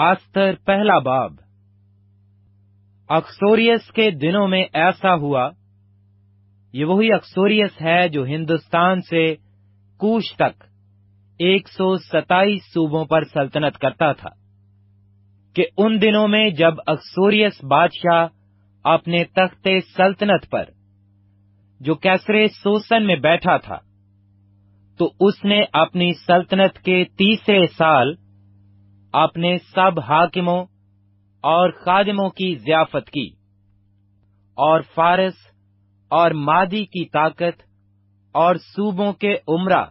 Esther پہلا باب۔ اکسوریس کے دنوں میں ایسا ہوا، یہ وہی اکسوریس ہے جو ہندوستان سے کوش تک ایک سو ستائیس صوبوں پر سلطنت کرتا تھا، کہ ان دنوں میں جب اکسوریس بادشاہ اپنے تخت سلطنت پر، جو کیسرے سوسن میں بیٹھا تھا، تو اس نے اپنی سلطنت کے تیسرے سال اپنے سب حاکموں اور خادموں کی ضیافت کی اور فارس اور مادی کی طاقت اور صوبوں کے عمرہ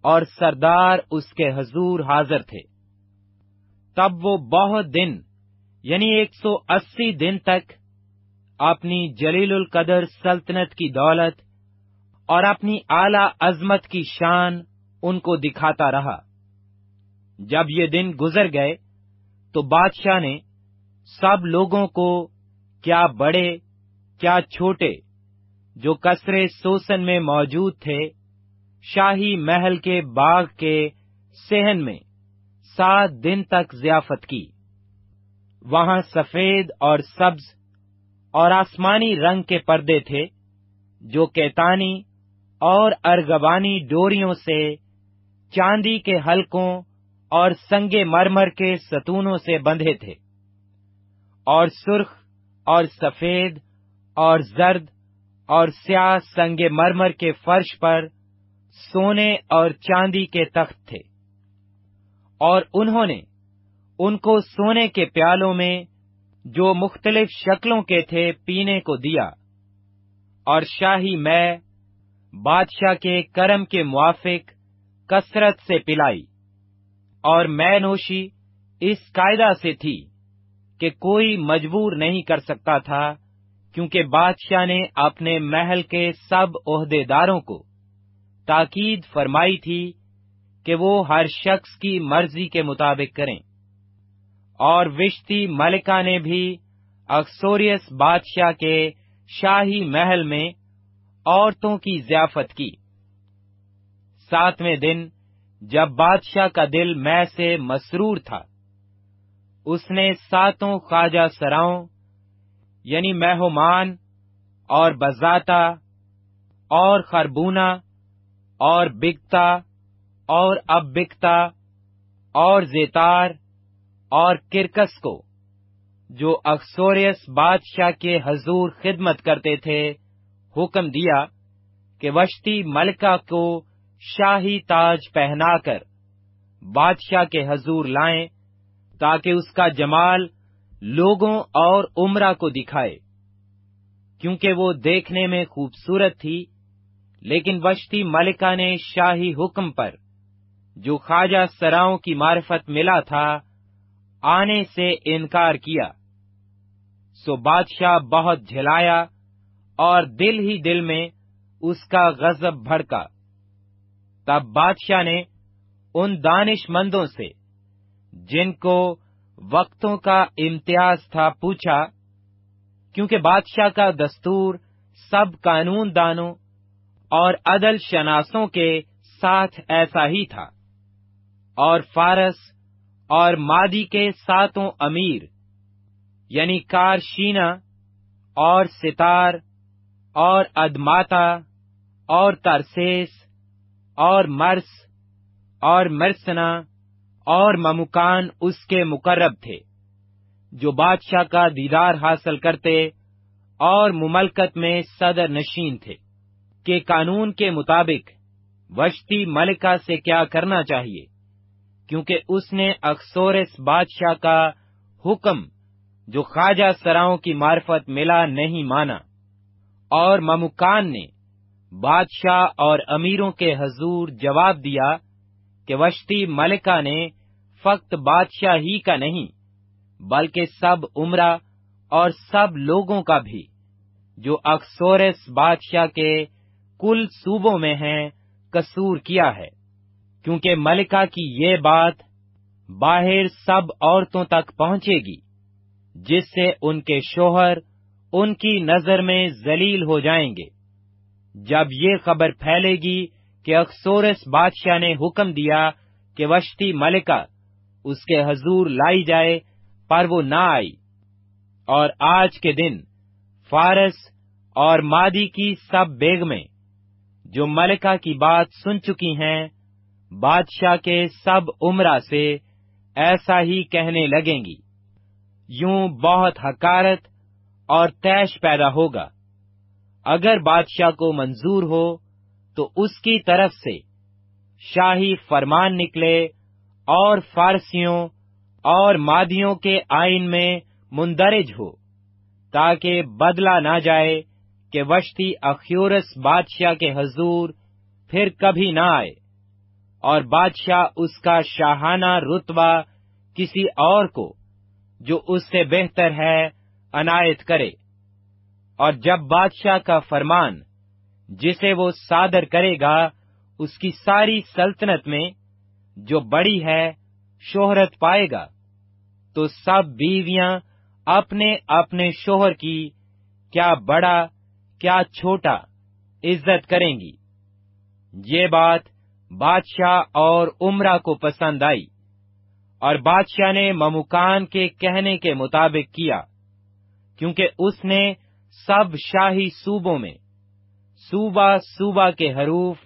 اور سردار اس کے حضور حاضر تھے۔ تب وہ بہت دن یعنی ایک سو اسی دن تک، اپنی جلیل القدر سلطنت کی دولت اور اپنی اعلی عظمت کی شان ان کو دکھاتا رہا۔ جب یہ دن گزر گئے تو بادشاہ نے سب لوگوں کو کیا بڑے، کیا چھوٹے، جو کسرے سوسن میں موجود تھے، شاہی محل کے باغ کے سہن میں سات دن تک ضیافت کی۔ وہاں سفید اور سبز اور آسمانی رنگ کے پردے تھے، جو کیتانی اور ارغبانی ڈوریوں سے چاندی کے حلقوں اور سنگے مرمر کے ستونوں سے بندھے تھے۔ اور سرخ اور سفید اور زرد اور سیاہ سنگ مرمر کے فرش پر سونے اور چاندی کے تخت تھے۔ اور انہوں نے ان کو سونے کے پیالوں میں جو مختلف شکلوں کے تھے پینے کو دیا۔ اور شاہی میں بادشاہ کے کرم کے موافق کثرت سے پلائی۔ اور میں نوشی اس قاعدہ سے تھی کہ کوئی مجبور نہیں کر سکتا تھا کیونکہ بادشاہ نے اپنے محل کے سب عہدے داروں کو تاکید فرمائی تھی کہ وہ ہر شخص کی مرضی کے مطابق کریں۔ اور وشتی ملکہ نے بھی اکسوریس بادشاہ کے شاہی محل میں عورتوں کی ضیافت کی۔ ساتویں دن جب بادشاہ کا دل میں سے مسرور تھا، اس نے ساتوں خواجہ سراؤں یعنی مہومان اور بزاتا اور خربونا اور بکتا اور اب بکتا اور زیتار اور کرکس کو، جو اکسوریس بادشاہ کے حضور خدمت کرتے تھے، حکم دیا کہ وشتی ملکہ کو شاہی تاج پہنا کر بادشاہ کے حضور لائیں تاکہ اس کا جمال لوگوں اور عمرہ کو دکھائے۔ کیونکہ وہ دیکھنے میں خوبصورت تھی، لیکن وشتی ملکہ نے شاہی حکم پر جو خواجہ سراؤں کی معرفت ملا تھا، آنے سے انکار کیا۔ سو بادشاہ بہت جھلایا اور دل ہی دل میں اس کا غضب بھڑکا۔ تب بادشاہ نے ان دانش مندوں سے جن کو وقتوں کا امتیاز تھا پوچھا، کیونکہ بادشاہ کا دستور سب قانون دانوں اور عدل شناسوں کے ساتھ ایسا ہی تھا۔ اور فارس اور مادی کے ساتوں امیر یعنی کارشینا اور ستار اور ادماتا اور ترسیس اور مرس اور مرسنا اور ممکان اس کے مقرب تھے، جو بادشاہ کا دیدار حاصل کرتے اور مملکت میں صدر نشین تھے، کہ قانون کے مطابق وشتی ملکہ سے کیا کرنا چاہیے، کیونکہ اس نے اکسورس بادشاہ کا حکم جو خواجہ سراؤں کی معرفت ملا نہیں مانا، اور ممکان نے بادشاہ اور امیروں کے حضور جواب دیا کہ وشتی ملکہ نے فقط بادشاہ ہی کا نہیں، بلکہ سب عمرہ اور سب لوگوں کا بھی، جو اکسورس بادشاہ کے کل صوبوں میں ہیں، قصور کیا ہے۔ کیونکہ ملکہ کی یہ بات باہر سب عورتوں تک پہنچے گی، جس سے ان کے شوہر ان کی نظر میں ذلیل ہو جائیں گے۔ جب یہ خبر پھیلے گی کہ اکسورس بادشاہ نے حکم دیا کہ وشتی ملکہ اس کے حضور لائی جائے، پر وہ نہ آئی۔ اور آج کے دن فارس اور مادی کی سب بیگمیں جو ملکہ کی بات سن چکی ہیں، بادشاہ کے سب عمرہ سے ایسا ہی کہنے لگیں گی۔ یوں بہت حکارت اور تیش پیدا ہوگا۔ اگر بادشاہ کو منظور ہو تو اس کی طرف سے شاہی فرمان نکلے اور فارسیوں اور مادیوں کے آئین میں مندرج ہو، تاکہ بدلا نہ جائے کہ وشتی اخیورس بادشاہ کے حضور پھر کبھی نہ آئے اور بادشاہ اس کا شاہانہ رتبہ کسی اور کو جو اس سے بہتر ہے عنایت کرے۔ اور جب بادشاہ کا فرمان جسے وہ صادر کرے گا، اس کی ساری سلطنت میں جو بڑی ہے، شہرت پائے گا، تو سب بیویاں اپنے اپنے شوہر کی کیا بڑا، کیا چھوٹا عزت کریں گی۔ یہ بات بادشاہ اور عمرہ کو پسند آئی اور بادشاہ نے ممکان کے کہنے کے مطابق کیا، کیونکہ اس نے سب شاہی صوبوں میں، صوبہ صوبہ کے حروف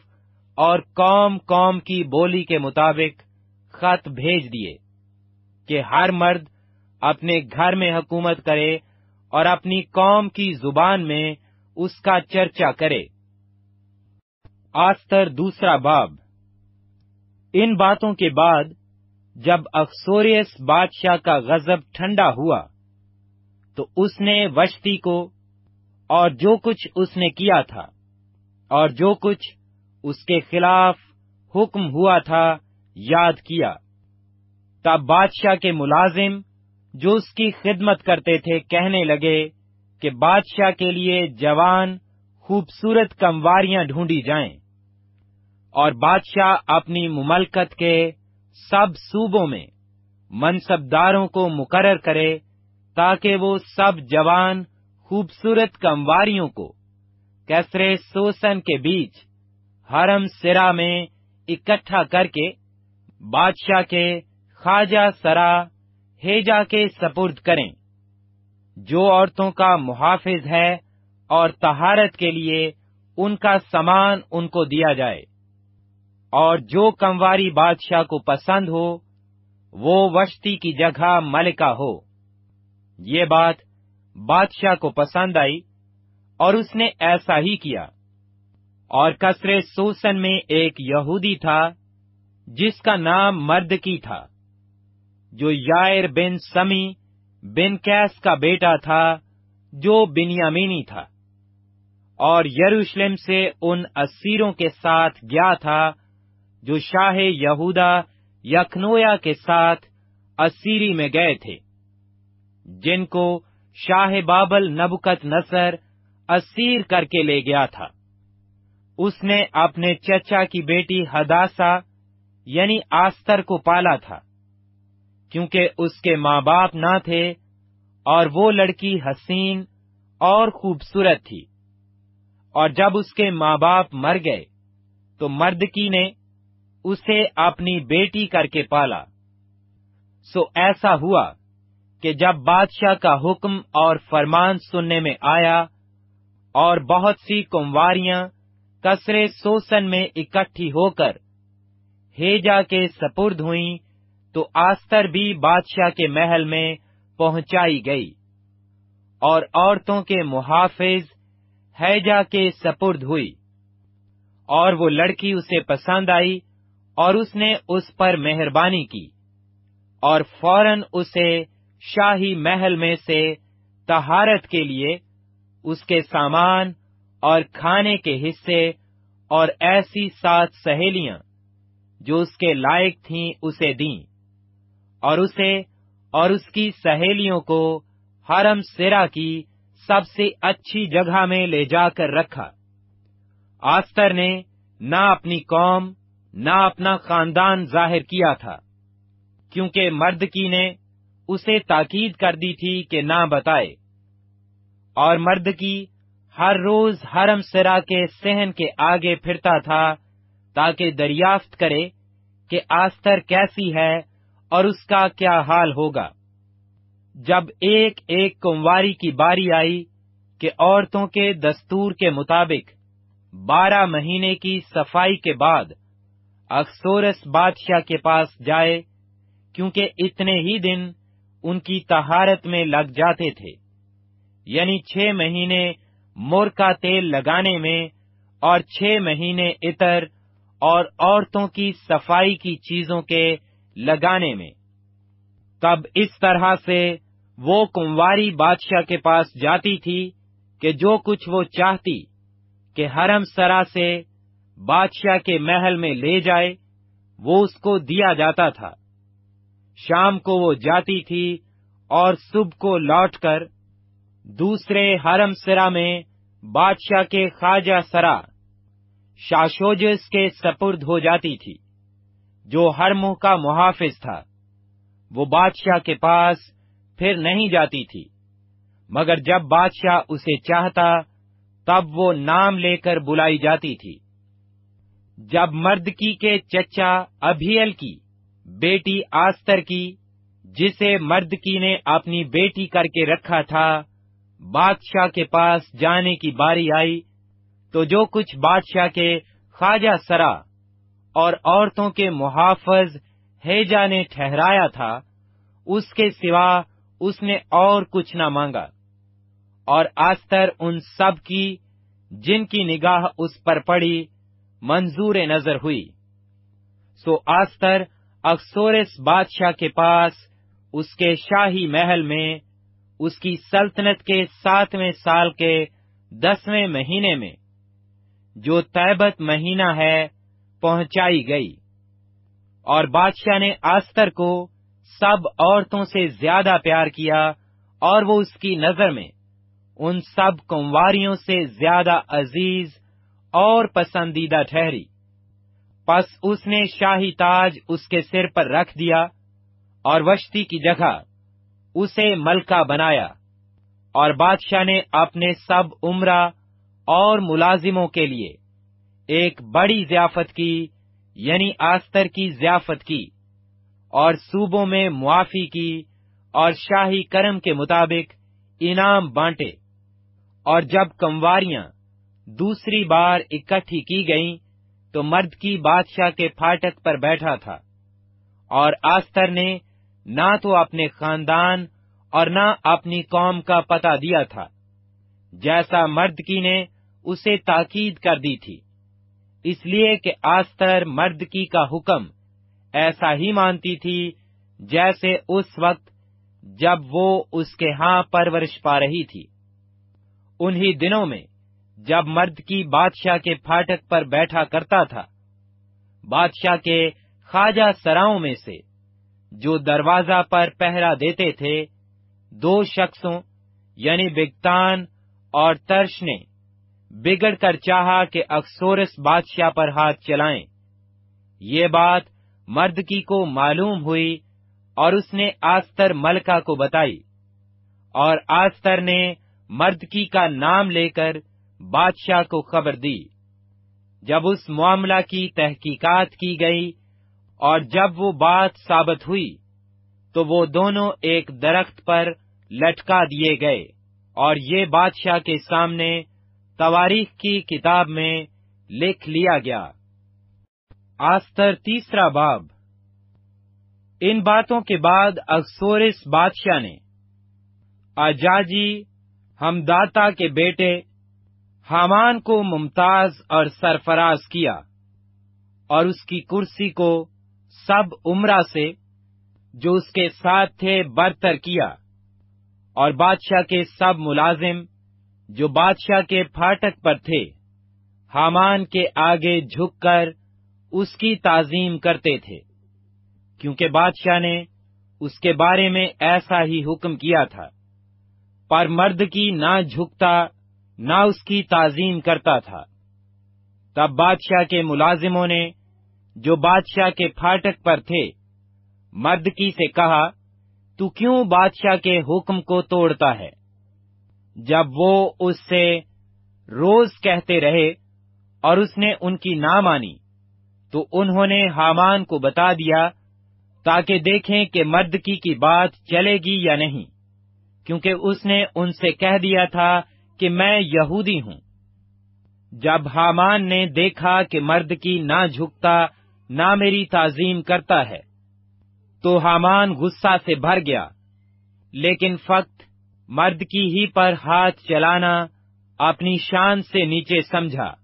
اور قوم قوم کی بولی کے مطابق خط بھیج دیے کہ ہر مرد اپنے گھر میں حکومت کرے اور اپنی قوم کی زبان میں اس کا چرچا کرے۔ آستر دوسرا باب۔ ان باتوں کے بعد جب اکسوریس بادشاہ کا غزب ٹھنڈا ہوا تو اس نے وشتی کو اور جو کچھ اس نے کیا تھا، اور جو کچھ اس کے خلاف حکم ہوا تھا، یاد کیا۔ تب بادشاہ کے ملازم جو اس کی خدمت کرتے تھے، کہنے لگے کہ بادشاہ کے لیے جوان، خوبصورت کمواریاں ڈھونڈی جائیں۔ اور بادشاہ اپنی مملکت کے سب صوبوں میں منصبداروں کو مقرر کرے، تاکہ وہ سب جوان خوبصورت کمواریوں کو۔ کیسرے سوسن کے بیچ حرم سرا میں اکٹھا کر کے بادشاہ کے خواجہ سرا ہیجا کے سپرد کریں۔ جو عورتوں کا محافظ ہے اور تہارت کے لیے ان کا سامان ان کو دیا جائے۔ اور جو کمواری بادشاہ کو پسند ہو، وہ وشتی کی جگہ ملکہ ہو۔ یہ بات بادشاہ کو پسند آئی اور اس نے ایسا ہی کیا۔ اور کثر سوسن میں ایک یہودی تھا جس کا نام مرد کی تھا، جو یائر بن سمی بن کیس کا بیٹا تھا جو بنیامینی تھا۔ اور یروشلم سے ان اسیروں کے ساتھ گیا تھا جو شاہ یہودا یخنویا کے ساتھ اسیری میں گئے تھے، جن کو شاہ بابل نبکت نصر اسیر کر کے لے گیا تھا۔ اس نے اپنے چچا کی بیٹی ہداسا یعنی آستر کو پالا تھا، کیونکہ اس کے ماں باپ نہ تھے اور وہ لڑکی حسین اور خوبصورت تھی۔ اور جب اس کے ماں باپ مر گئے تو مرد کی نے اسے اپنی بیٹی کر کے پالا۔ سو ایسا ہوا کہ جب بادشاہ کا حکم اور فرمان سننے میں آیا اور بہت سی کمواریاں کسرے سوسن میں اکٹھی ہو کر ہیجا کے سپرد ہوئیں، تو آستر بھی بادشاہ کے محل میں پہنچائی گئی اور عورتوں کے محافظ ہیجا کے سپرد ہوئی اور وہ لڑکی اسے پسند آئی اور اس نے اس پر مہربانی کی اور فوراً اسے شاہی محل میں سے تہارت کے لیے، اس کے سامان اور کھانے کے حصے اور ایسی سات سہیلیاں جو اس کے لائق تھیں اسے دیں۔ اور اسے اور اس کی سہیلیوں کو حرم سرا کی سب سے اچھی جگہ میں لے جا کر رکھا۔ آستر نے نہ اپنی قوم، نہ اپنا خاندان ظاہر کیا تھا، کیونکہ مرد کی نے اسے تاکید کر دی تھی کہ نہ بتائے۔ اور مرد کی ہر روز حرم سرا کے سہن کے آگے پھرتا تھا تاکہ دریافت کرے کہ آستر کیسی ہے اور اس کا کیا حال ہوگا۔ جب ایک ایک کمواری کی باری آئی کہ عورتوں کے دستور کے مطابق بارہ مہینے کی صفائی کے بعد اکثورس بادشاہ کے پاس جائے کیونکہ اتنے ہی دن ان کی تہارت میں لگ جاتے تھے۔ یعنی چھ مہینے مور کا تیل لگانے میں اور چھ مہینے اتر اور عورتوں کی صفائی کی چیزوں کے لگانے میں۔ تب اس طرح سے وہ کمواری بادشاہ کے پاس جاتی تھی کہ جو کچھ وہ چاہتی کہ حرم سرا سے بادشاہ کے محل میں لے جائے، وہ اس کو دیا جاتا تھا۔ شام کو وہ جاتی تھی اور صبح کو لوٹ کر دوسرے حرم سرا میں بادشاہ کے خواجہ سرا، شاشوجس کے سپرد ہو جاتی تھی، جو ہر منہ کا محافظ تھا۔ وہ بادشاہ کے پاس پھر نہیں جاتی تھی، مگر جب بادشاہ اسے چاہتا، تب وہ نام لے کر بلائی جاتی تھی۔ جب مرد کی کے چچا ابھیل کی بیٹی آستر کی، جسے مرد کی نے اپنی بیٹی کر کے رکھا تھا، بادشاہ کے پاس جانے کی باری آئی۔ تو جو کچھ بادشاہ کے خواجہ سرا اور عورتوں کے محافظ ہیجا نے ٹھہرایا تھا، اس کے سوا اس نے اور کچھ نہ مانگا۔ اور آستر ان سب کی، جن کی نگاہ اس پر پڑی، منظور نظر ہوئی۔ سو آستر اکثورس بادشاہ کے پاس، اس کے شاہی محل میں، اس کی سلطنت کے ساتویں سال کے دسویں مہینے میں، جو تیبت مہینہ ہے، پہنچائی گئی۔ اور بادشاہ نے آستر کو سب عورتوں سے زیادہ پیار کیا، اور وہ اس کی نظر میں ان سب کمواریوں سے زیادہ عزیز اور پسندیدہ ٹھہری۔ پس اس نے شاہی تاج اس کے سر پر رکھ دیا اور وشتی کی جگہ اسے ملکہ بنایا اور بادشاہ نے اپنے سب عمرہ اور ملازموں کے لیے ایک بڑی ضیافت کی یعنی آستر کی ضیافت کی اور صوبوں میں معافی کی اور شاہی کرم کے مطابق انعام بانٹے اور جب کمواریاں دوسری بار اکٹھی کی گئیں تو مرد کی بادشاہ کے پھاٹک پر بیٹھا تھا۔ اور آستر نے نہ تو اپنے خاندان اور نہ اپنی قوم کا پتہ دیا تھا۔ جیسا مرد کی نے اسے تاکید کر دی تھی۔ اس لیے کہ آستر مرد کی کا حکم ایسا ہی مانتی تھی جیسے اس وقت جب وہ اس کے ہاں پرورش پا رہی تھی۔ انہی دنوں میں جب مرد کی بادشاہ کے پھاٹک پر بیٹھا کرتا تھا، بادشاہ کے خواجہ سراؤں میں سے جو دروازہ پر پہرا دیتے تھے، دو شخصوں یعنی بگتان اور ترش نے بگڑ کر چاہا کہ اکثورس بادشاہ پر ہاتھ چلائیں۔ یہ بات مرد کی کو معلوم ہوئی اور اس نے آستر ملکہ کو بتائی اور آستر نے مرد کی کا نام لے کر بادشاہ کو خبر دی۔ جب اس معاملہ کی تحقیقات کی گئی اور جب وہ بات ثابت ہوئی، تو وہ دونوں ایک درخت پر لٹکا دیے گئے اور یہ بادشاہ کے سامنے تواریخ کی کتاب میں لکھ لیا گیا۔ آستر تیسرا باب۔ ان باتوں کے بعد اکثورس بادشاہ نے، اجاجی ہم داتا کے بیٹے حامان کو ممتاز اور سرفراز کیا اور اس کی کرسی کو سب عمرہ سے جو اس کے ساتھ تھے برتر کیا اور بادشاہ کے سب ملازم جو بادشاہ کے پھاٹک پر تھے، حامان کے آگے جھک کر اس کی تعظیم کرتے تھے، کیونکہ بادشاہ نے اس کے بارے میں ایسا ہی حکم کیا تھا۔ پر مرد کی نہ جھکتا نہ اس کی تعظیم کرتا تھا۔ تب بادشاہ کے ملازموں نے جو بادشاہ کے پھاٹک پر تھے، مرد کی سے کہا، تو کیوں بادشاہ کے حکم کو توڑتا ہے؟ جب وہ اس سے روز کہتے رہے اور اس نے ان کی نہ مانی، تو انہوں نے حامان کو بتا دیا تاکہ دیکھیں کہ مردکی کی بات چلے گی یا نہیں، کیونکہ اس نے ان سے کہہ دیا تھا کہ میں یہودی ہوں۔ جب حامان نے دیکھا کہ مرد کی نہ جھکتا، نہ میری تعظیم کرتا ہے، تو حامان غصہ سے بھر گیا۔ لیکن فقط مرد کی ہی پر ہاتھ چلانا اپنی شان سے نیچے سمجھا،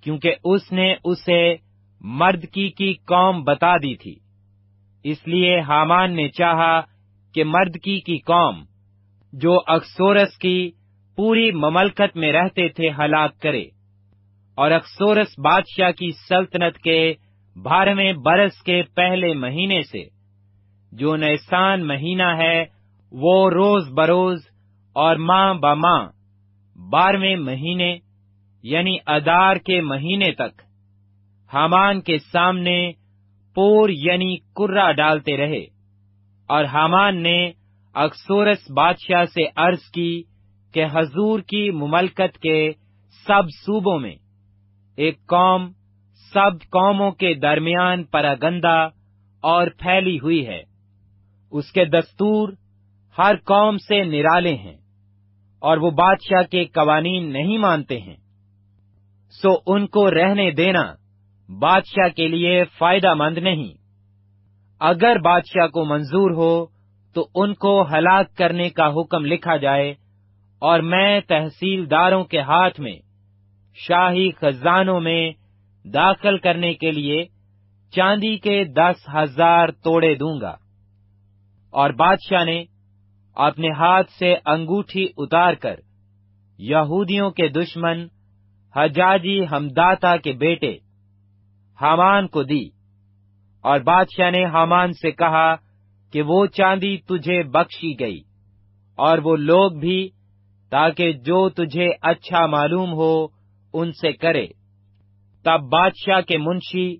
کیونکہ اس نے اسے مرد کی کی قوم بتا دی تھی۔ اس لیے حامان نے چاہا کہ مرد کی کی قوم، جو اکسورس کی پوری مملکت میں رہتے تھے ہلاک کرے۔ اور اکسورس بادشاہ کی سلطنت کے بارہویں برس کے پہلے مہینے سے جو نیسان مہینہ ہے، وہ روز بروز اور ماں بماں بارہویں مہینے یعنی ادار کے مہینے تک حامان کے سامنے پور یعنی کرا ڈالتے رہے۔ اور حامان نے اکسورس بادشاہ سے عرض کی کہ حضور کی مملکت کے سب صوبوں میں ایک قوم سب قوموں کے درمیان پراگندہ اور پھیلی ہوئی ہے۔ اس کے دستور ہر قوم سے نرالے ہیں اور وہ بادشاہ کے قوانین نہیں مانتے ہیں۔ سو ان کو رہنے دینا بادشاہ کے لیے فائدہ مند نہیں۔ اگر بادشاہ کو منظور ہو تو ان کو ہلاک کرنے کا حکم لکھا جائے اور میں تحصیلداروں کے ہاتھ میں، شاہی خزانوں میں داخل کرنے کے لیے چاندی کے دس ہزار توڑے دوں گا۔ اور بادشاہ نے اپنے ہاتھ سے انگوٹھی اتار کر یہودیوں کے دشمن حجاجی ہمداتا کے بیٹے حامان کو دی۔ اور بادشاہ نے حامان سے کہا کہ وہ چاندی تجھے بخشی گئی اور وہ لوگ بھی تاکہ جو تجھے اچھا معلوم ہو، ان سے کرے۔ تب بادشاہ کے منشی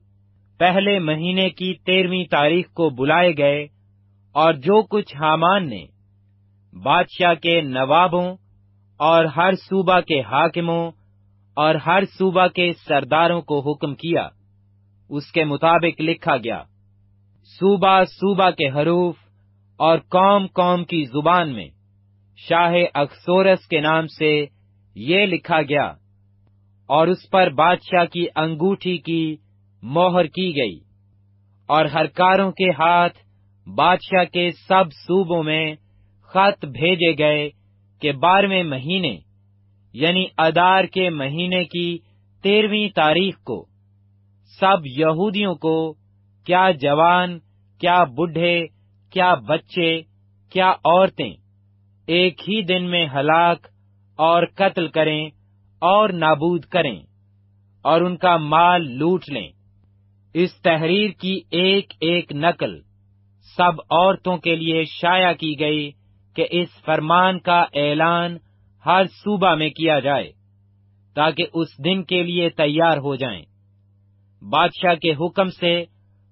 پہلے مہینے کی تیرہویں تاریخ کو بلائے گئے اور جو کچھ حامان نے، بادشاہ کے نوابوں اور ہر صوبہ کے حاکموں اور ہر صوبہ کے سرداروں کو حکم کیا۔ اس کے مطابق لکھا گیا، صوبہ صوبہ کے حروف اور قوم قوم کی زبان میں شاہ اکسورس کے نام سے یہ لکھا گیا اور اس پر بادشاہ کی انگوٹھی کی موہر کی گئی اور ہر کاروں کے ہاتھ بادشاہ کے سب صوبوں میں خط بھیجے گئے کہ بارہویں مہینے یعنی ادار کے مہینے کی تیرہویں تاریخ کو، سب یہودیوں کو کیا جوان، کیا بڈھے کیا بچے، کیا عورتیں ایک ہی دن میں ہلاک اور قتل کریں اور نابود کریں اور ان کا مال لوٹ لیں۔ اس تحریر کی ایک ایک نقل سب عورتوں کے لیے شائع کی گئی کہ اس فرمان کا اعلان ہر صوبہ میں کیا جائے تاکہ اس دن کے لیے تیار ہو جائیں۔ بادشاہ کے حکم سے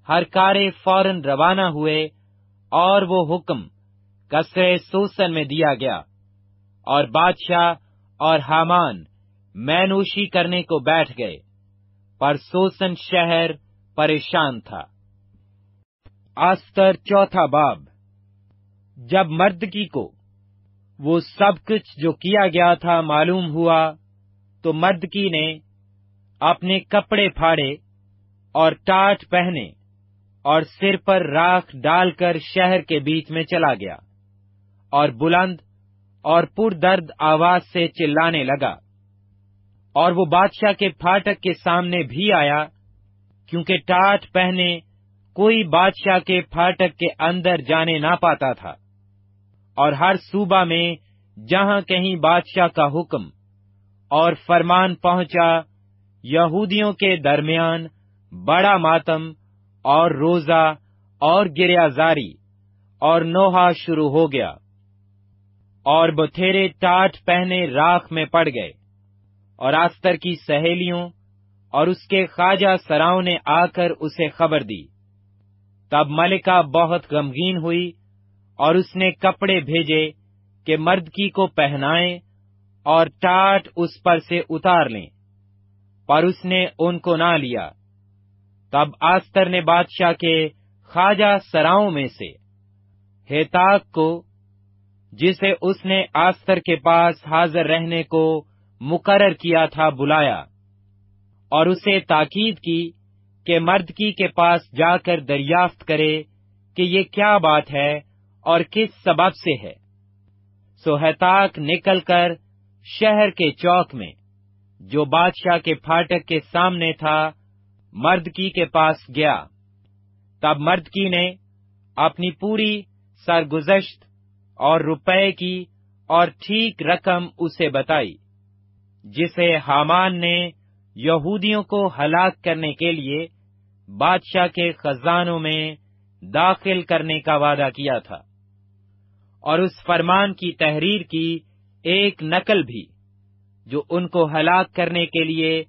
ہر کارے فوراً روانہ ہوئے اور وہ حکم کسرے سوسن میں دیا گیا۔ اور بادشاہ اور حامان مینوشی کرنے کو بیٹھ گئے۔ پر سوسن شہر پریشان تھا۔ آستر چوتھا باب۔ جب مردکی کو وہ سب کچھ جو کیا گیا تھا معلوم ہوا، تو مردکی نے اپنے کپڑے پھاڑے اور ٹاٹ پہنے اور سر پر راکھ ڈال کر شہر کے بیچ میں چلا گیا۔ اور بلند اور پر درد آواز سے چلانے لگا۔ اور وہ بادشاہ کے پھاٹک کے سامنے بھی آیا، کیونکہ ٹاٹ پہنے کوئی بادشاہ کے پھاٹک کے اندر جانے نہ پاتا تھا۔ اور ہر صوبہ میں جہاں کہیں بادشاہ کا حکم اور فرمان پہنچا، یہودیوں کے درمیان بڑا ماتم اور روزہ اور گریا زاری اور نوحہ شروع ہو گیا۔ اور بتھیرے ٹاٹ پہنے راکھ میں پڑ گئے اور آستر کی سہیلیوں اور اس کے خواجہ سراؤں نے آ کر اسے خبر دی۔ تب ملکہ بہت غمگین ہوئی اور اس نے کپڑے بھیجے کہ مردکی کو پہنائیں اور ٹاٹ اس پر سے اتار لیں۔ پر اس نے ان کو نہ لیا۔ تب آستر نے بادشاہ کے خواجہ سراؤں میں سے ہیتاک کو جسے اس نے آستر کے پاس حاضر رہنے کو مقرر کیا تھا بلایا اور اسے تاکید کی کہ مرد کی کے پاس جا کر دریافت کرے کہ یہ کیا بات ہے اور کس سبب سے ہے۔ سوہتاک نکل کر شہر کے چوک میں، جو بادشاہ کے پھاٹک کے سامنے تھا، مرد کی کے پاس گیا۔ تب مرد کی نے اپنی پوری سرگزشت اور روپے کی اور ٹھیک رقم اسے بتائی، جسے حامان نے یہودیوں کو ہلاک کرنے کے لیے بادشاہ کے خزانوں میں داخل کرنے کا وعدہ کیا تھا۔ اور اس فرمان کی تحریر کی ایک نقل بھی، جو ان کو ہلاک کرنے کے لیے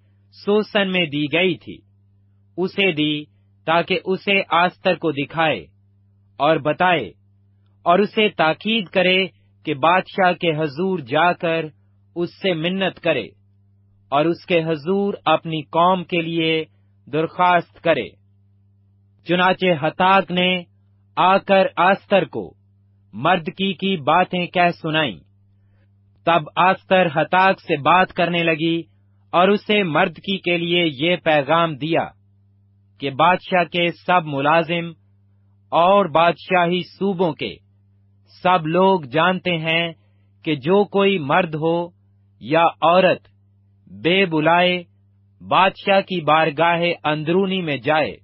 سوسن میں دی گئی تھی، اسے دی تاکہ اسے آستر کو دکھائے اور بتائے اور اسے تاکید کرے کہ بادشاہ کے حضور جا کر اس سے منت کرے اور اس کے حضور اپنی قوم کے لیے درخواست کرے۔ چنانچہ ہتاک نے آ کر آستر کو مرد کی کی باتیں کہہ سنائیں۔ تب آستر ہتاک سے بات کرنے لگی اور اسے مرد کی کے لیے یہ پیغام دیا کہ بادشاہ کے سب ملازم اور بادشاہی صوبوں کے سب لوگ جانتے ہیں کہ جو کوئی مرد ہو یا عورت بے بلائے بادشاہ کی بارگاہ اندرونی میں جائے،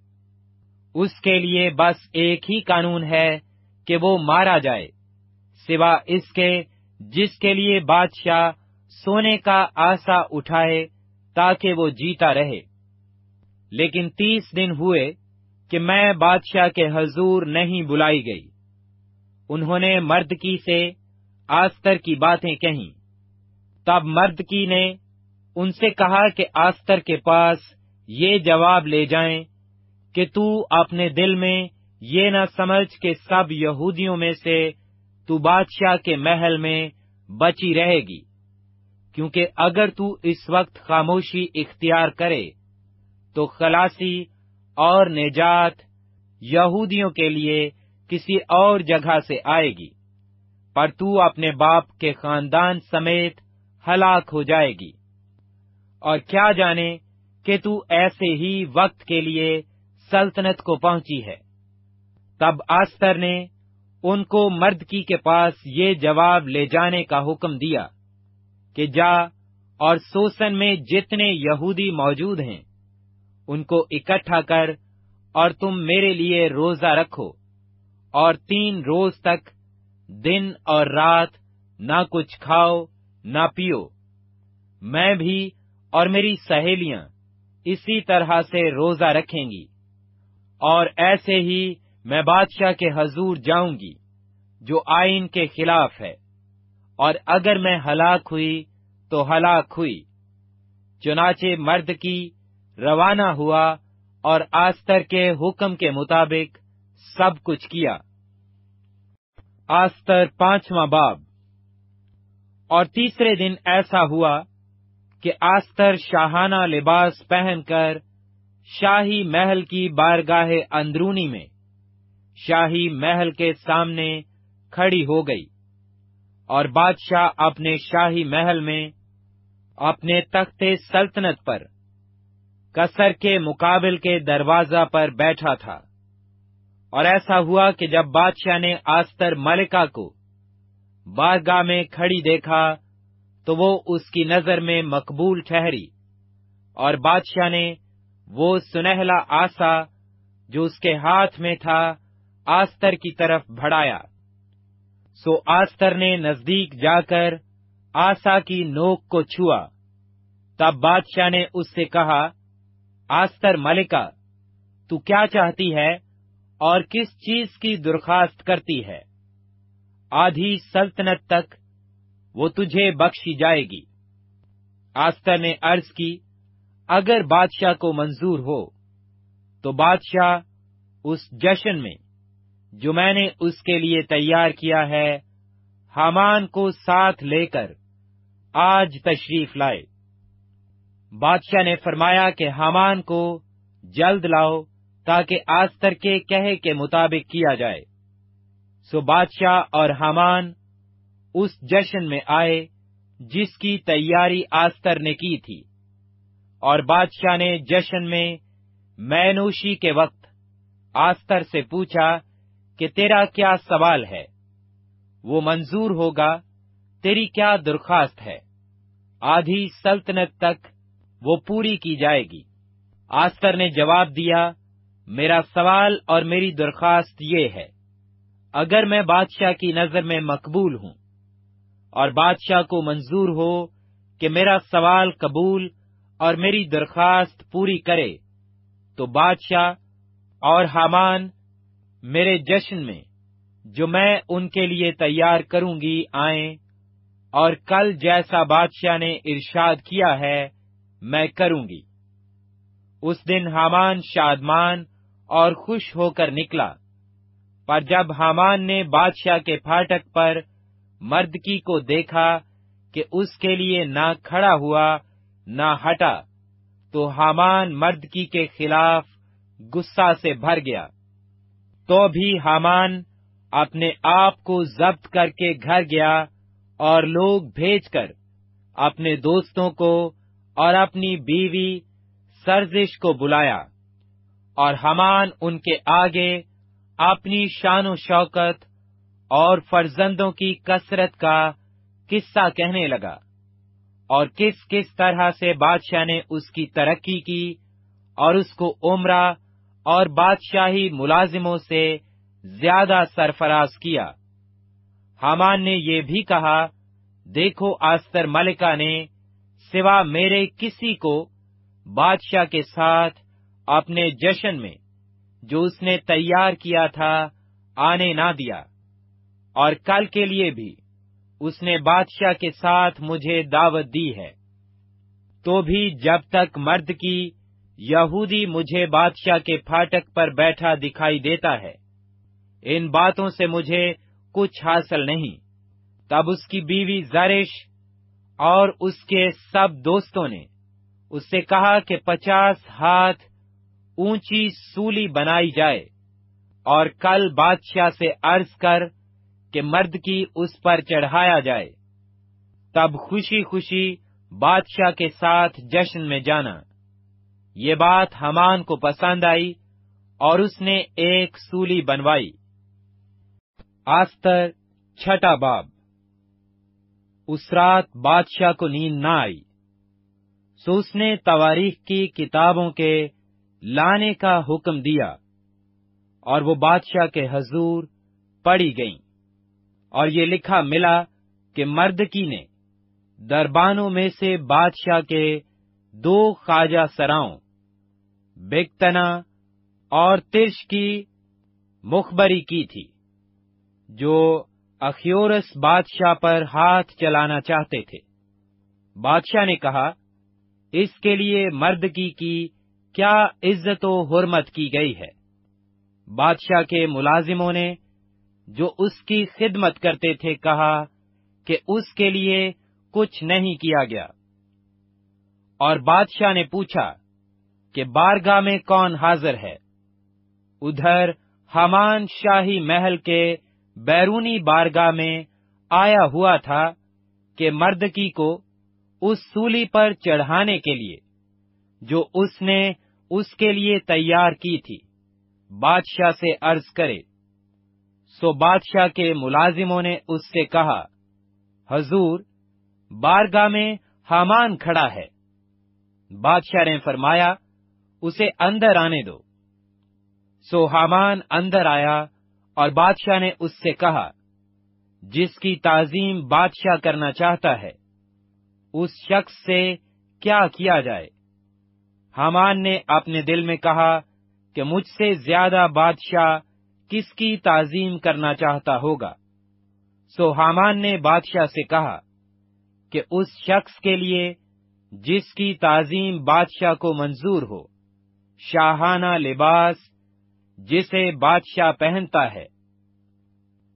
اس کے لیے بس ایک ہی قانون ہے کہ وہ مارا جائے، سوا اس کے جس کے لیے بادشاہ سونے کا آسا اٹھائے تاکہ وہ جیتا رہے۔ لیکن تیس دن ہوئے کہ میں بادشاہ کے حضور نہیں بلائی گئی۔ انہوں نے مرد کی سے آستر کی باتیں کہیں۔ تب مرد کی نے ان سے کہا کہ آستر کے پاس یہ جواب لے جائیں کہ تو اپنے دل میں یہ نہ سمجھ کہ سب یہودیوں میں سے تو بادشاہ کے محل میں بچی رہے گی۔ کیونکہ اگر تو اس وقت خاموشی اختیار کرے تو خلاصی اور نجات یہودیوں کے لیے کسی اور جگہ سے آئے گی، پر تو اپنے باپ کے خاندان سمیت ہلاک ہو جائے گی۔ اور کیا جانے کہ تو ایسے ہی وقت کے لیے سلطنت کو پہنچی ہے۔ تب آستر نے ان کو مرد کی کے پاس یہ جواب لے جانے کا حکم دیا کہ جا اور سوسن میں جتنے یہودی موجود ہیں، ان کو اکٹھا کر اور تم میرے لیے روزہ رکھو۔ اور تین روز تک دن اور رات نہ کچھ کھاؤ، نہ پیو۔ میں بھی اور میری سہیلیاں اسی طرح سے روزہ رکھیں گی۔ اور ایسے ہی میں بادشاہ کے حضور جاؤں گی، جو آئین کے خلاف ہے۔ اور اگر میں ہلاک ہوئی تو ہلاک ہوئی۔ چنانچہ مرد کی روانہ ہوا اور آستر کے حکم کے مطابق سب کچھ کیا۔ آستر پانچواں باب۔ اور تیسرے دن ایسا ہوا کہ آستر شاہانہ لباس پہن کر شاہی محل کی بارگاہ اندرونی میں شاہی محل کے سامنے کھڑی ہو گئی اور بادشاہ اپنے شاہی محل میں اپنے تخت سلطنت پر کسر کے مقابل کے دروازہ پر بیٹھا تھا۔ اور ایسا ہوا کہ جب بادشاہ نے آستر ملکہ کو بارگاہ میں کھڑی دیکھا تو وہ اس کی نظر میں مقبول ٹھہری اور بادشاہ نے وہ سنہلا آسا جو اس کے ہاتھ میں تھا آستر کی طرف بڑھایا۔ سو آستر نے نزدیک جا کر آسا کی نوک کو چھوا۔ تب بادشاہ نے اس سے کہا، آستر ملکہ، تو کیا چاہتی ہے؟ اور کس چیز کی درخواست کرتی ہے؟ آدھی سلطنت تک وہ تجھے بخشی جائے گی۔ آستر نے عرض کی، اگر بادشاہ کو منظور ہو، تو بادشاہ اس جشن میں جو میں نے اس کے لیے تیار کیا ہے، حامان کو ساتھ لے کر آج تشریف لائے۔ بادشاہ نے فرمایا کہ حامان کو جلد لاؤ۔ تاکہ آستر کے کہے کے مطابق کیا جائے۔ سو بادشاہ اور حامان اس جشن میں آئے جس کی تیاری آستر نے کی تھی۔ اور بادشاہ نے جشن میں مینوشی کے وقت آستر سے پوچھا کہ تیرا کیا سوال ہے؟ وہ منظور ہوگا، تیری کیا درخواست ہے؟ آدھی سلطنت تک وہ پوری کی جائے گی۔ آستر نے جواب دیا میرا سوال اور میری درخواست یہ ہے، اگر میں بادشاہ کی نظر میں مقبول ہوں اور بادشاہ کو منظور ہو کہ میرا سوال قبول اور میری درخواست پوری کرے، تو بادشاہ اور حامان میرے جشن میں جو میں ان کے لیے تیار کروں گی آئیں اور کل جیسا بادشاہ نے ارشاد کیا ہے، میں کروں گی۔ اس دن حامان شادمان اور خوش ہو کر نکلا۔ پر جب حامان نے بادشاہ کے پھاٹک پر مردکی کو دیکھا کہ اس کے لیے نہ کھڑا ہوا، نہ ہٹا، تو حامان مردکی کے خلاف گسا سے بھر گیا۔ تو بھی حامان اپنے آپ کو ضبط کر کے گھر گیا اور لوگ بھیج کر اپنے دوستوں کو اور اپنی بیوی سرزش کو بلایا اور حمان ان کے آگے اپنی شان و شوکت اور فرزندوں کی کثرت کا قصہ کہنے لگا اور کس کس طرح سے بادشاہ نے اس کی ترقی کی اور اس کو عمرہ اور بادشاہی ملازموں سے زیادہ سرفراز کیا۔ حامان نے یہ بھی کہا، دیکھو آستر ملکہ نے سوا میرے کسی کو بادشاہ کے ساتھ اپنے جشن میں جو اس نے تیار کیا تھا، آنے نہ دیا۔ اور کل کے لیے بھی اس نے بادشاہ کے ساتھ مجھے دعوت دی ہے۔ تو بھی جب تک مرد کی یہودی مجھے بادشاہ کے پھاٹک پر بیٹھا دکھائی دیتا ہے، ان باتوں سے مجھے کچھ حاصل نہیں۔ تب اس کی بیوی زرش اور اس کے سب دوستوں نے اس سے کہا کہ پچاس ہاتھ اونچی سولی بنائی جائے اور کل بادشاہ سے عرض کر کہ مرد کی اس پر چڑھایا جائے۔ تب خوشی خوشی بادشاہ کے ساتھ جشن میں جانا۔ یہ بات حمان کو پسند آئی اور اس نے ایک سولی بنوائی۔ آستر، چھٹا باب۔ اس رات بادشاہ کو نیند نہ آئی۔ سو اس نے تواریخ کی کتابوں کے لانے کا حکم دیا اور وہ بادشاہ کے حضور پڑی گئیں۔ اور یہ لکھا ملا کہ مرد کی نے دربانوں میں سے بادشاہ کے دو خواجہ سراؤں بیکتنا اور ترش کی مخبری کی تھی، جو اخیورس بادشاہ پر ہاتھ چلانا چاہتے تھے۔ بادشاہ نے کہا اس کے لیے مرد کی کی کیا عزت و حرمت کی گئی ہے؟ بادشاہ کے ملازموں نے جو اس کی خدمت کرتے تھے کہا کہ اس کے لیے کچھ نہیں کیا گیا۔ اور بادشاہ نے پوچھا کہ بارگاہ میں کون حاضر ہے؟ ادھر حمان شاہی محل کے بیرونی بارگاہ میں آیا ہوا تھا کہ مردکی کو اس سولی پر چڑھانے کے لیے، جو اس نے اس کے لیے تیار کی تھی، بادشاہ سے عرض کرے۔ سو بادشاہ کے ملازموں نے اس سے کہا، حضور، بارگاہ میں حامان کھڑا ہے۔ بادشاہ نے فرمایا، اسے اندر آنے دو۔ سو حامان اندر آیا اور بادشاہ نے اس سے کہا، جس کی تعظیم بادشاہ کرنا چاہتا ہے اس شخص سے کیا کیا جائے؟ حامان نے اپنے دل میں کہا کہ مجھ سے زیادہ بادشاہ کس کی تعظیم کرنا چاہتا ہوگا؟ سو حامان نے بادشاہ سے کہا کہ اس شخص کے لیے جس کی تعظیم بادشاہ کو منظور ہو، شاہانہ لباس جسے بادشاہ پہنتا ہے،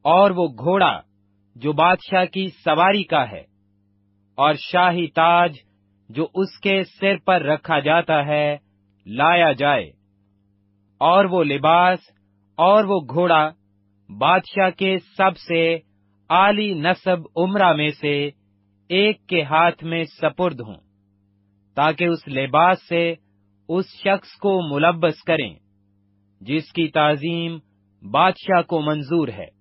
اور وہ گھوڑا جو بادشاہ کی سواری کا ہے۔ اور شاہی تاج جو اس کے سر پر رکھا جاتا ہے، لایا جائے۔ اور وہ لباس اور وہ گھوڑا بادشاہ کے سب سے عالی نصب عمرہ میں سے ایک کے ہاتھ میں سپرد ہوں، تاکہ اس لباس سے اس شخص کو ملبس کریں، جس کی تعظیم بادشاہ کو منظور ہے۔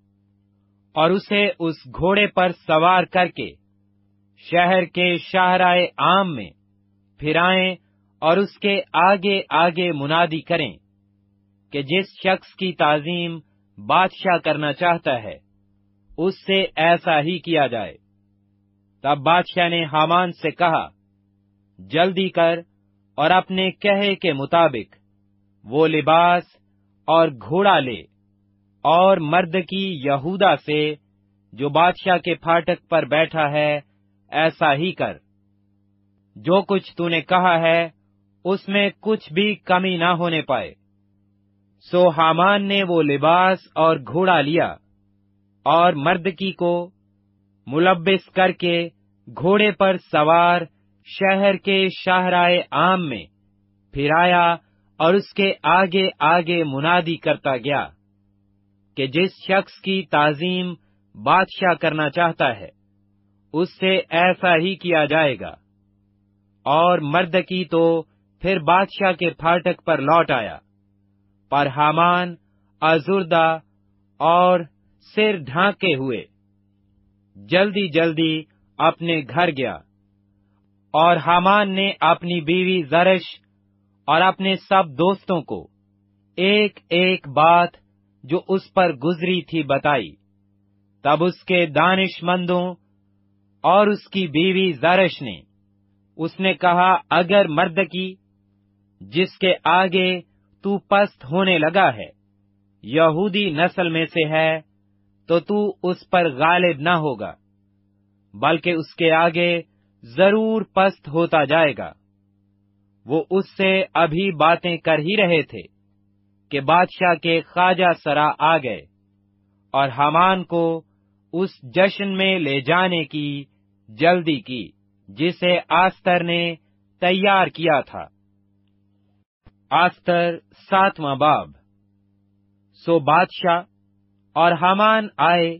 اور اسے اس گھوڑے پر سوار کر کے شہر کے شاہراہ عام میں پھرائیں اور اس کے آگے آگے منادی کریں کہ جس شخص کی تعظیم بادشاہ کرنا چاہتا ہے، اس سے ایسا ہی کیا جائے۔ تب بادشاہ نے حامان سے کہا، جلدی کر اور اپنے کہے کے مطابق وہ لباس اور گھوڑا لے اور مرد کی یہودا سے جو بادشاہ کے پھاٹک پر بیٹھا ہے ایسا ہی کر۔ جو کچھ تو نے کہا ہے، اس میں کچھ بھی کمی نہ ہونے پائے۔ سو حامان نے وہ لباس اور گھوڑا لیا اور مرد کی کو ملبس کر کے گھوڑے پر سوار شہر کے شاہراہ عام میں پھرایا اور اس کے آگے آگے منادی کرتا گیا کہ جس شخص کی تعظیم بادشاہ کرنا چاہتا ہے اس سے ایسا ہی کیا جائے گا۔ اور مرد کی تو پھر بادشاہ کے پھاٹک پر لوٹ آیا۔ پر حامان ازردہ اور سر ڈھانکے ہوئے۔ جلدی جلدی اپنے گھر گیا۔ اور حامان نے اپنی بیوی زرش اور اپنے سب دوستوں کو ایک ایک بات جو اس پر گزری تھی بتائی۔ تب اس کے دانش مندوں اور اس کی بیوی زرش نے۔ اس نے کہا، اگر مرد کی، جس کے آگے تو پست ہونے لگا ہے، یہودی نسل میں سے ہے، تو تو اس پر غالب نہ ہوگا، بلکہ اس کے آگے ضرور پست ہوتا جائے گا۔ وہ اس سے ابھی باتیں کر ہی رہے تھے کہ بادشاہ کے خواجہ سرا آ گئے اور حمان کو اس جشن میں لے جانے کی جلدی کی، جسے آستر نے تیار کیا تھا۔ آستر ساتواں باب۔ سو بادشاہ اور حمان آئے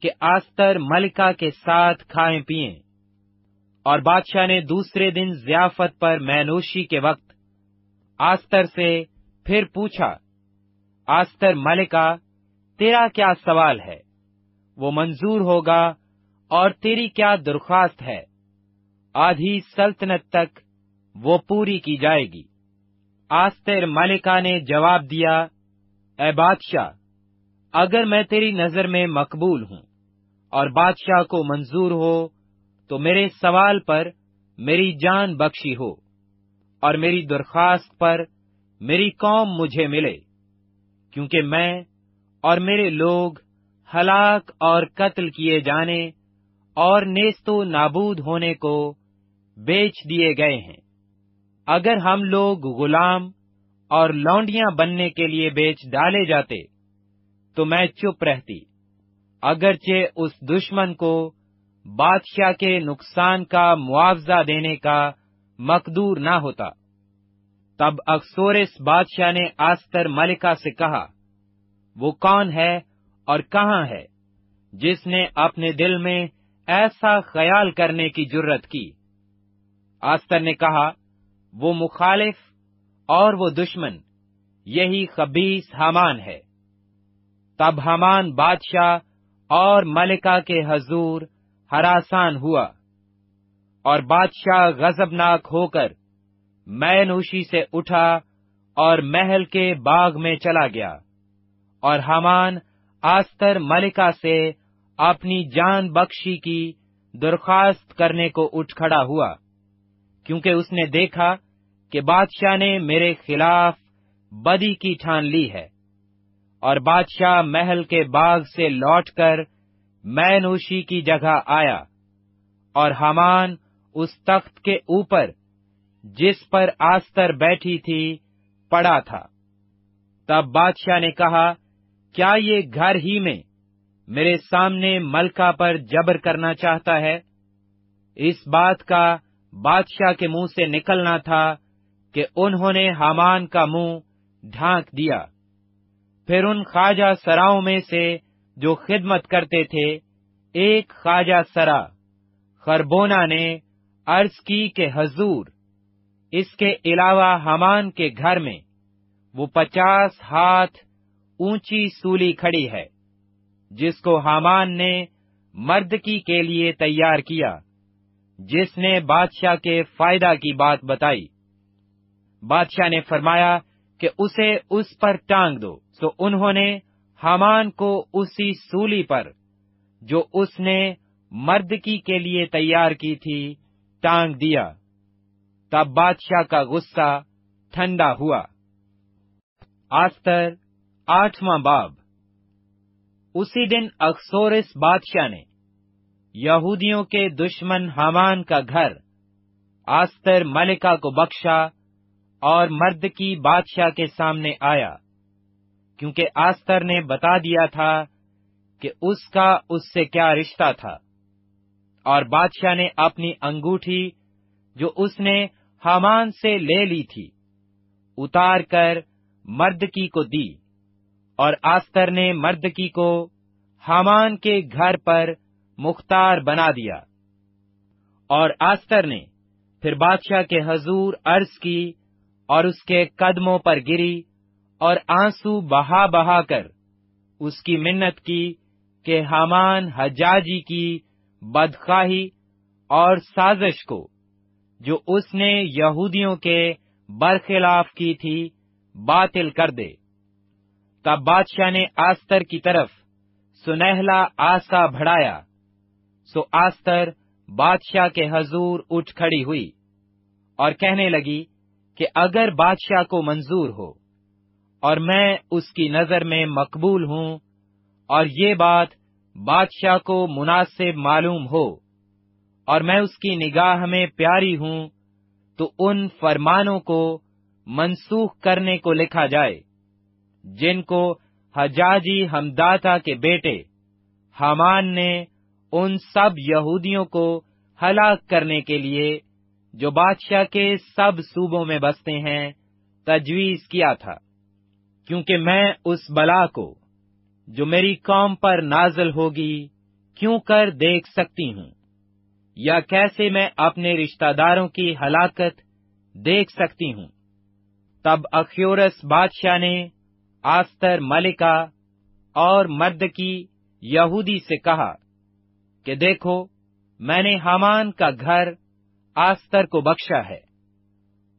کہ آستر ملکہ کے ساتھ کھائیں پیئیں۔ اور بادشاہ نے دوسرے دن ضیافت پر مینوشی کے وقت آستر سے پھر پوچھا، آستر ملکہ، تیرا کیا سوال ہے؟ وہ منظور ہوگا اور تیری کیا درخواست ہے؟ آدھی سلطنت تک وہ پوری کی جائے گی۔ آستر ملکہ نے جواب دیا، اے بادشاہ، اگر میں تیری نظر میں مقبول ہوں اور بادشاہ کو منظور ہو، تو میرے سوال پر میری جان بخشی ہو اور میری درخواست پر میری قوم مجھے ملے، کیونکہ میں اور میرے لوگ ہلاک اور قتل کیے جانے اور نیست و نابود ہونے کو بیچ دیے گئے ہیں۔ اگر ہم لوگ غلام اور لونڈیاں بننے کے لیے بیچ ڈالے جاتے، تو میں چپ رہتی۔ اگرچہ اس دشمن کو بادشاہ کے نقصان کا معاوضہ دینے کا مقدور نہ ہوتا۔ تب اکسورس بادشاہ نے آستر ملکہ سے کہا، وہ کون ہے اور کہاں ہے جس نے اپنے دل میں ایسا خیال کرنے کی جرت کی۔ آستر نے کہا، وہ مخالف اور وہ دشمن، یہی خبیص حمان ہے۔ تب حمان بادشاہ اور ملکہ کے حضور ہراسان ہوا اور بادشاہ غزبناک ہو کر میں نوشی سے اٹھا اور محل کے باغ میں چلا گیا اور حمان آستر ملکہ سے اپنی جان بخشی کی درخواست کرنے کو اٹھ کھڑا ہوا، کیونکہ اس نے دیکھا کہ بادشاہ نے میرے خلاف بدی کی ٹھان لی ہے، اور بادشاہ محل کے باغ سے لوٹ کر میں نوشی کی جگہ آیا، اور حمان اس تخت کے اوپر جس پر آستر بیٹھی تھی پڑا تھا۔ تب بادشاہ نے کہا، کیا یہ گھر ہی میں میرے سامنے ملکہ پر جبر کرنا چاہتا ہے۔ اس بات کا بادشاہ کے منہ سے نکلنا تھا کہ انہوں نے حامان کا منہ ڈھانک دیا۔ پھر ان خواجہ سراؤں میں سے جو خدمت کرتے تھے، ایک خواجہ سرا خربونا نے عرض کی کہ حضور، اس کے علاوہ حمان کے گھر میں وہ پچاس ہاتھ اونچی سولی کھڑی ہے۔ جس کو حامان نے مردکی کے لیے تیار کیا، جس نے بادشاہ کے فائدہ کی بات بتائی۔ بادشاہ نے فرمایا کہ اسے اس پر ٹانگ دو۔ سو انہوں نے حامان کو اسی سولی پر، جو اس نے مردکی کے لیے تیار کی تھی، ٹانگ دیا۔ تب بادشاہ کا غصہ ٹھنڈا ہوا۔ آستر آٹھواں باب۔ اسی دن اکسورس بادشاہ نے یہودیوں کے دشمن حامان کا گھر، آستر ملکہ کو بخشا اور مرد کی بادشاہ کے سامنے آیا، کیونکہ آستر نے بتا دیا تھا کہ اس کا اس سے کیا رشتہ تھا۔ اور بادشاہ نے اپنی انگوٹھی جو اس نے حامان سے لے لی تھی، اتار کر مردکی کو دی۔ اور آستر نے مردکی کو حامان کے گھر پر مختار بنا دیا۔ اور آستر نے پھر بادشاہ کے حضور عرض کی اور اس کے قدموں پر گری اور آنسو بہا بہا کر اس کی منت کی کہ حامان حجاجی کی بدخواہی اور سازش کو جو اس نے یہودیوں کے برخلاف کی تھی باطل کر دے۔ تب بادشاہ نے آستر کی طرف سنہلا آسا بڑھایا سو آستر بادشاہ کے حضور اٹھ کھڑی ہوئی اور کہنے لگی کہ اگر بادشاہ کو منظور ہو اور میں اس کی نظر میں مقبول ہوں اور یہ بات بادشاہ کو مناسب معلوم ہو اور میں اس کی نگاہ میں پیاری ہوں تو ان فرمانوں کو منسوخ کرنے کو لکھا جائے۔ جن کو حجاجی ہمداتا کے بیٹے حمان نے ان سب یہودیوں کو ہلاک کرنے کے لیے جو بادشاہ کے سب صوبوں میں بستے ہیں تجویز کیا تھا۔ کیونکہ میں اس بلا کو جو میری قوم پر نازل ہوگی کیوں کر دیکھ سکتی ہوں؟ یا کیسے میں اپنے رشتہ داروں کی ہلاکت دیکھ سکتی ہوں؟ تب اخیورس بادشاہ نے آستر ملکہ اور مرد کی یہودی سے کہا کہ دیکھو، میں نے حامان کا گھر آستر کو بخشا ہے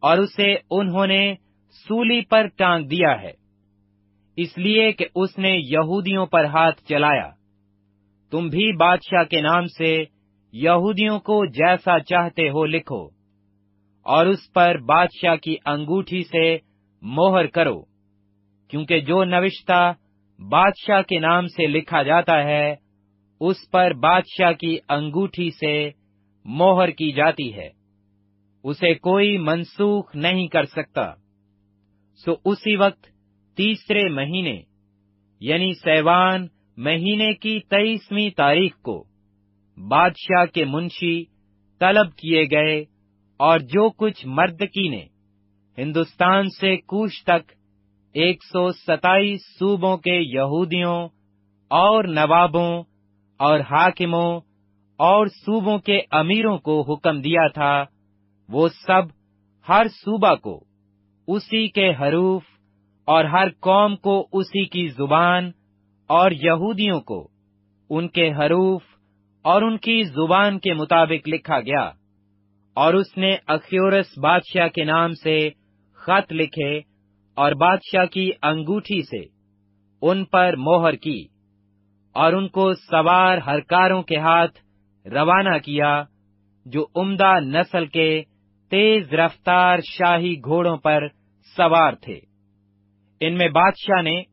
اور اسے انہوں نے سولی پر ٹانگ دیا ہے، اس لیے کہ اس نے یہودیوں پر ہاتھ چلایا۔ تم بھی بادشاہ کے نام سے یہودیوں کو جیسا چاہتے ہو لکھو اور اس پر بادشاہ کی انگوٹھی سے موہر کرو۔ کیونکہ جو نوشتہ بادشاہ کے نام سے لکھا جاتا ہے، اس پر بادشاہ کی انگوٹھی سے موہر کی جاتی ہے۔ اسے کوئی منسوخ نہیں کر سکتا۔ سو اسی وقت تیسرے مہینے یعنی سیوان مہینے کی تیئیسویں تاریخ کو بادشاہ کے منشی طلب کیے گئے اور جو کچھ مردکی نے ہندوستان سے کوش تک ایک سو ستائیس صوبوں کے یہودیوں اور نوابوں اور حاکموں اور صوبوں کے امیروں کو حکم دیا تھا۔ وہ سب ہر صوبہ کو، اسی کے حروف اور ہر قوم کو اسی کی زبان اور یہودیوں کو، ان کے حروف اور ان کی زبان کے مطابق لکھا گیا۔ اور اس نے اخیورس بادشاہ کے نام سے خط لکھے۔ اور بادشاہ کی انگوٹھی سے، ان پر موہر کی اور ان کو سوار ہرکاروں کے ہاتھ روانہ کیا، جو عمدہ نسل کے تیز رفتار شاہی گھوڑوں پر سوار تھے۔ ان میں بادشاہ نے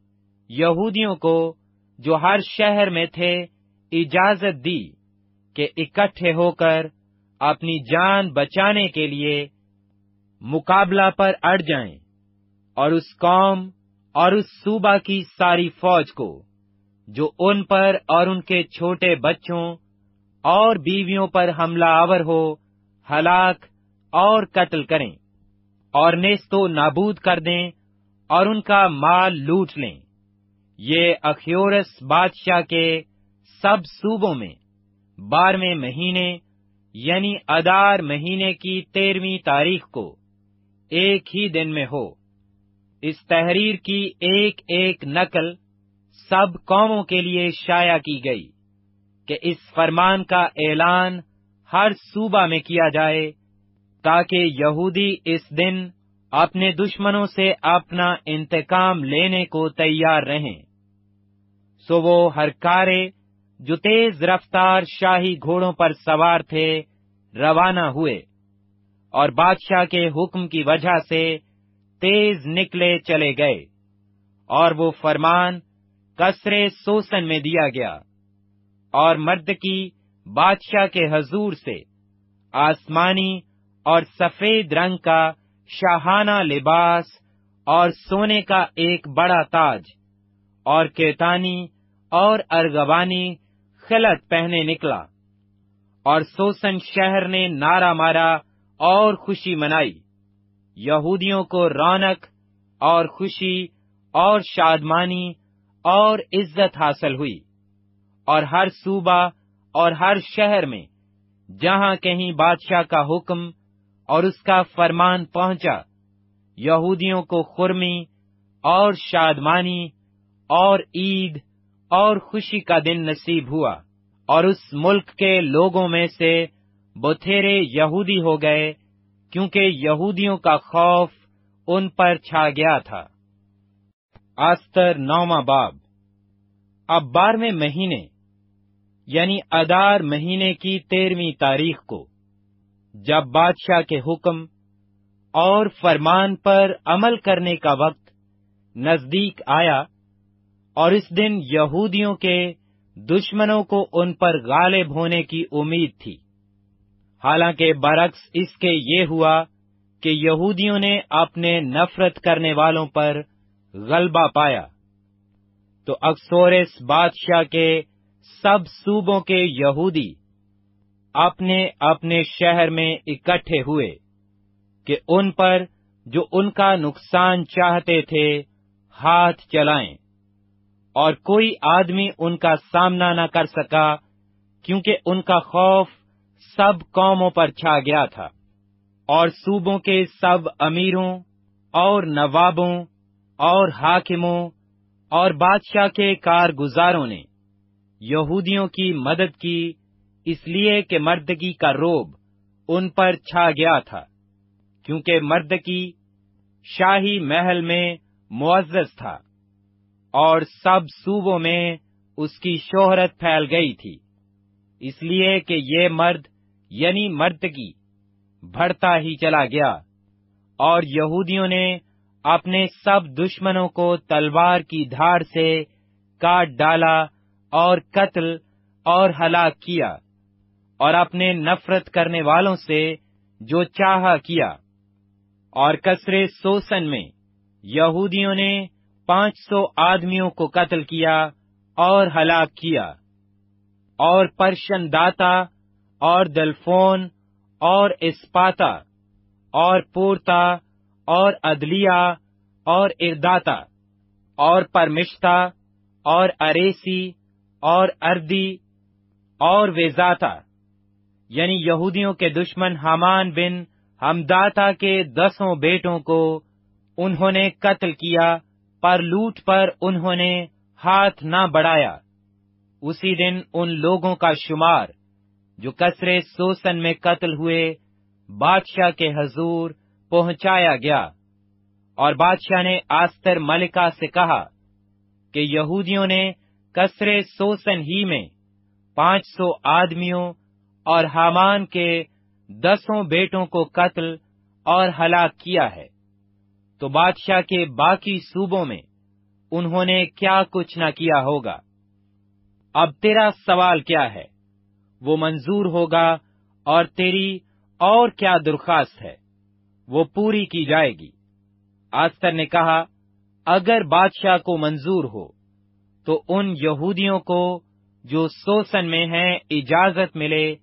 یہودیوں کو، جو ہر شہر میں تھے، اجازت دی کہ اکٹھے ہو کر اپنی جان بچانے کے لیے مقابلہ پر اڑ جائیں۔ اور اس قوم اور اس صوبہ کی ساری فوج کو، جو ان پر اور ان کے چھوٹے بچوں اور بیویوں پر حملہ آور ہو، ہلاک اور قتل کریں اور نیستو نابود کر دیں اور ان کا مال لوٹ لیں۔ یہ اخیورس بادشاہ کے سب صوبوں میں بارہویں مہینے یعنی ادار مہینے کی تیرہویں تاریخ کو ایک ہی دن میں ہو۔ اس تحریر کی ایک ایک نقل سب قوموں کے لیے شائع کی گئی کہ اس فرمان کا اعلان ہر صوبہ میں کیا جائے تاکہ یہودی اس دن اپنے دشمنوں سے اپنا انتقام لینے کو تیار رہیں۔ سو وہ ہر کارے جو تیز رفتار شاہی گھوڑوں پر سوار تھے، روانہ ہوئے اور بادشاہ کے حکم کی وجہ سے تیز نکلے چلے گئے اور وہ فرمان کسرے سوسن میں دیا گیا اور مرد کی بادشاہ کے حضور سے آسمانی اور سفید رنگ کا شاہانہ لباس اور سونے کا ایک بڑا تاج اور کیتانی اور ارغوانی خلط پہنے نکلا اور سوسن شہر نے نارا مارا اور خوشی منائی۔ یہودیوں کو رونق اور خوشی اور شادمانی اور عزت حاصل ہوئی۔ اور ہر صوبہ اور ہر شہر میں جہاں کہیں بادشاہ کا حکم اور اس کا فرمان پہنچا، یہودیوں کو خرمی اور شادمانی اور عید اور خوشی کا دن نصیب ہوا۔ اور اس ملک کے لوگوں میں سے بتھیرے یہودی ہو گئے کیونکہ یہودیوں کا خوف ان پر چھا گیا تھا۔ آستر نوما باب۔ اب بارہویں مہینے یعنی ادار مہینے کی تیرہویں تاریخ کو، جب بادشاہ کے حکم اور فرمان پر عمل کرنے کا وقت نزدیک آیا اور اس دن یہودیوں کے دشمنوں کو ان پر غالب ہونے کی امید تھی۔ حالانکہ برعکس اس کے یہ ہوا کہ یہودیوں نے اپنے نفرت کرنے والوں پر غلبہ پایا۔ تو اکسورس بادشاہ کے سب صوبوں کے یہودی اپنے اپنے شہر میں اکٹھے ہوئے کہ ان پر جو ان کا نقصان چاہتے تھے ہاتھ چلائیں۔ اور کوئی آدمی ان کا سامنا نہ کر سکا کیونکہ ان کا خوف سب قوموں پر چھا گیا تھا، اور صوبوں کے سب امیروں اور نوابوں اور حاکموں اور بادشاہ کے کارگزاروں نے یہودیوں کی مدد کی، اس لیے کہ مردگی کا روب ان پر چھا گیا تھا، کیونکہ مردگی شاہی محل میں معزز تھا، اور سب صوبوں میں اس کی شہرت پھیل گئی تھی۔ اس لیے کہ یہ مرد یعنی مردگی بڑھتا ہی چلا گیا اور یہودیوں نے اپنے سب دشمنوں کو تلوار کی دھار سے کاٹ ڈالا اور قتل اور ہلاک کیا اور اپنے نفرت کرنے والوں سے جو چاہا کیا اور کسرے سوسن میں یہودیوں نے پانچ سو آدمیوں کو قتل کیا اور ہلاک کیا اور پرشن داتا اور دلفون اور اسپاتا اور پورتا اور ادلیا اور ارداتا اور پرمشتا اور اریسی اور اردی اور ویزاتا یعنی یہودیوں کے دشمن حامان بن ہمداتا کے دسوں بیٹوں کو انہوں نے قتل کیا، پر لوٹ پر انہوں نے ہاتھ نہ بڑھایا۔ اسی دن ان لوگوں کا شمار جو کسرے سوسن میں قتل ہوئے، بادشاہ کے حضور پہنچایا گیا۔ اور بادشاہ نے آستر ملکہ سے کہا کہ یہودیوں نے کسرے سوسن ہی میں پانچ سو آدمیوں اور حامان کے دسوں بیٹوں کو قتل اور ہلاک کیا ہے۔ تو بادشاہ کے باقی صوبوں میں انہوں نے کیا کچھ نہ کیا ہوگا؟ اب تیرا سوال کیا ہے؟ وہ منظور ہوگا اور تیری اور کیا درخواست ہے، وہ پوری کی جائے گی۔ آستر نے کہا، اگر بادشاہ کو منظور ہو، تو ان یہودیوں کو جو سوسن میں ہیں اجازت ملے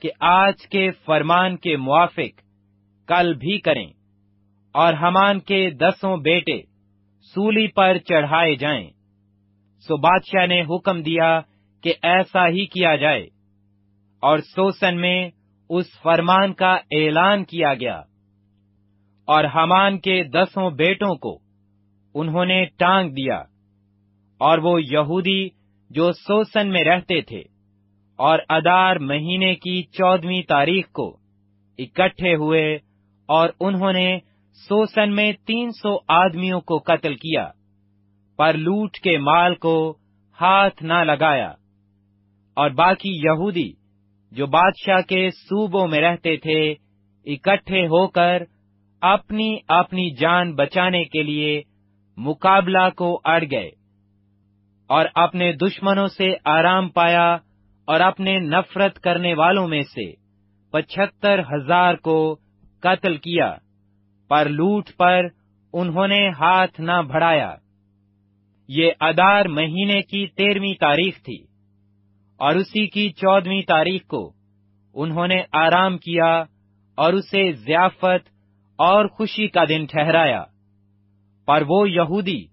کہ آج کے فرمان کے موافق کل بھی کریں اور ہمان کے دسوں بیٹے سولی پر چڑھائے جائیں۔ سو بادشاہ نے حکم دیا کہ ایسا ہی کیا جائے۔ اور سوسن میں اس فرمان کا اعلان کیا گیا۔ اور ہمان کے دسوں بیٹوں کو انہوں نے ٹانگ دیا۔ اور وہ یہودی جو سوسن میں رہتے تھے اور ادار مہینے کی چودویں تاریخ کو اکٹھے ہوئے اور انہوں نے سوسن میں تین سو آدمیوں کو قتل کیا، پر لوٹ کے مال کو ہاتھ نہ لگایا۔ اور باقی یہودی جو بادشاہ کے صوبوں میں رہتے تھے، اکٹھے ہو کر اپنی اپنی جان بچانے کے لیے مقابلہ کو اڑ گئے اور اپنے دشمنوں سے آرام پایا اور اپنے نفرت کرنے والوں میں سے پچہتر ہزار کو قتل کیا، پر لوٹ پر انہوں نے ہاتھ نہ بڑھایا۔ یہ ادار مہینے کی تیرہویں تاریخ تھی۔ اور اسی کی چودہویں تاریخ کو انہوں نے آرام کیا اور اسے ضیافت اور خوشی کا دن ٹھہرایا۔ پر وہ یہودی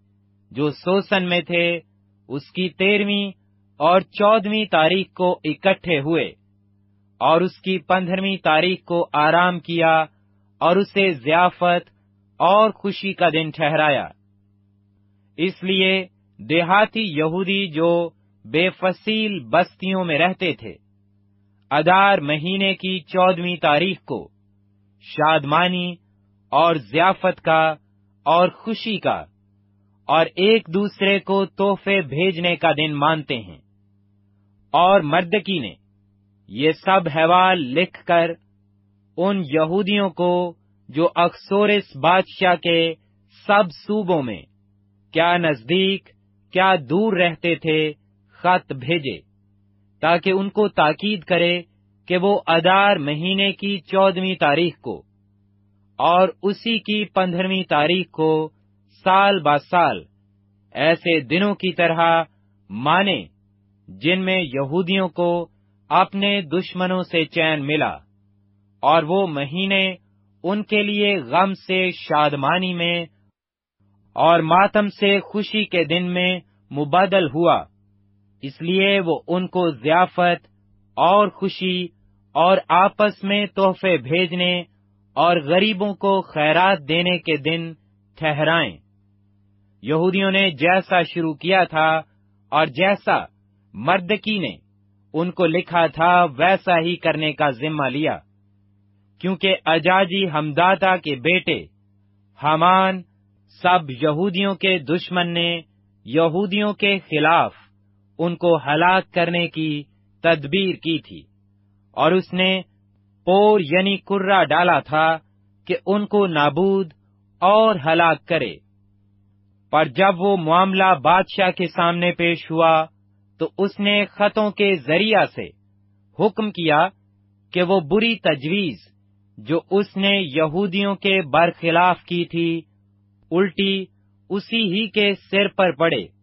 جو سوسن میں تھے، اس کی تیرہویں اور چودہویں تاریخ کو اکٹھے ہوئے اور اس کی پندرہویں تاریخ کو آرام کیا اور اسے ضیافت اور خوشی کا دن ٹھہرایا۔ اس لیے دیہاتی یہودی جو بے فصیل بستیوں میں رہتے تھے۔ ادار مہینے کی چودہویں تاریخ کو شادمانی اور ضیافت کا اور خوشی کا اور ایک دوسرے کو تحفے بھیجنے کا دن مانتے ہیں۔ اور مردکی نے یہ سب حوال لکھ کر ان یہودیوں کو جو اکثورس بادشاہ کے سب صوبوں میں کیا نزدیک، کیا دور رہتے تھے خط بھیجے تاکہ ان کو تاکید کرے کہ وہ ادار مہینے کی چودہویں تاریخ کو اور اسی کی پندرہویں تاریخ کو سال با سال ایسے دنوں کی طرح مانے جن میں یہودیوں کو اپنے دشمنوں سے چین ملا اور وہ مہینے ان کے لیے غم سے شادمانی میں اور ماتم سے خوشی کے دن میں مبادل ہوا۔ اس لیے وہ ان کو ضیافت اور خوشی اور آپس میں تحفے بھیجنے اور غریبوں کو خیرات دینے کے دن ٹھہرائیں۔ یہودیوں نے جیسا شروع کیا تھا اور جیسا مردکی نے ان کو لکھا تھا، ویسا ہی کرنے کا ذمہ لیا۔ کیونکہ اجاجی ہمداتا کے بیٹے حمان سب یہودیوں کے دشمن نے یہودیوں کے خلاف ان کو ہلاک کرنے کی تدبیر کی تھی اور اس نے پور یعنی کرا ڈالا تھا کہ ان کو نابود اور ہلاک کرے۔ پر جب وہ معاملہ بادشاہ کے سامنے پیش ہوا تو اس نے خطوں کے ذریعہ سے حکم کیا کہ وہ بری تجویز جو اس نے یہودیوں کے برخلاف کی تھی، الٹی اسی ہی کے سر پر پڑے۔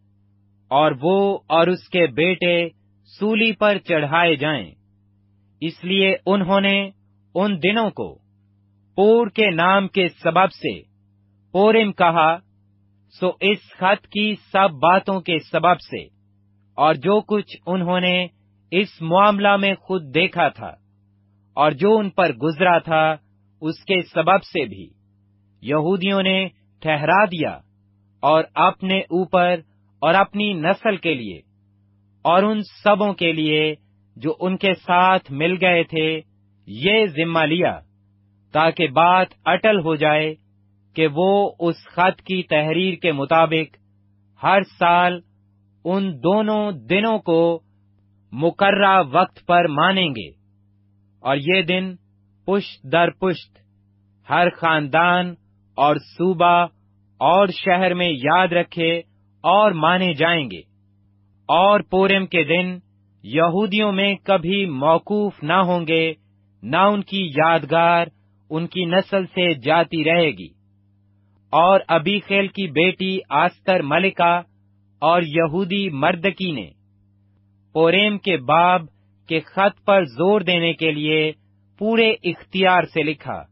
اور وہ اور اس کے بیٹے سولی پر چڑھائے جائیں۔ اس لیے انہوں نے ان دنوں کو پور کے نام کے سبب سے پورم کہا، سو اس خط کی سب باتوں کے سبب سے۔ اور جو کچھ انہوں نے اس معاملہ میں خود دیکھا تھا اور جو ان پر گزرا تھا، اس کے سبب سے بھی۔ یہودیوں نے ٹھہرا دیا اور اپنے اوپر اور اپنی نسل کے لیے اور ان سبوں کے لیے جو ان کے ساتھ مل گئے تھے، یہ ذمہ لیا تاکہ بات اٹل ہو جائے کہ وہ اس خط کی تحریر کے مطابق ہر سال ان دونوں دنوں کو مقررہ وقت پر مانیں گے۔ اور یہ دن پشت در پشت ہر خاندان اور صوبہ اور شہر میں یاد رکھے اور مانے جائیں گے۔ اور پورم کے دن یہودیوں میں کبھی موقوف نہ ہوں گے، نہ ان کی یادگار، ان کی نسل سے جاتی رہے گی۔ اور ابھی خیل کی بیٹی آستر ملکہ اور یہودی مردکی نے پوریم کے باب کے خط پر زور دینے کے لیے پورے اختیار سے لکھا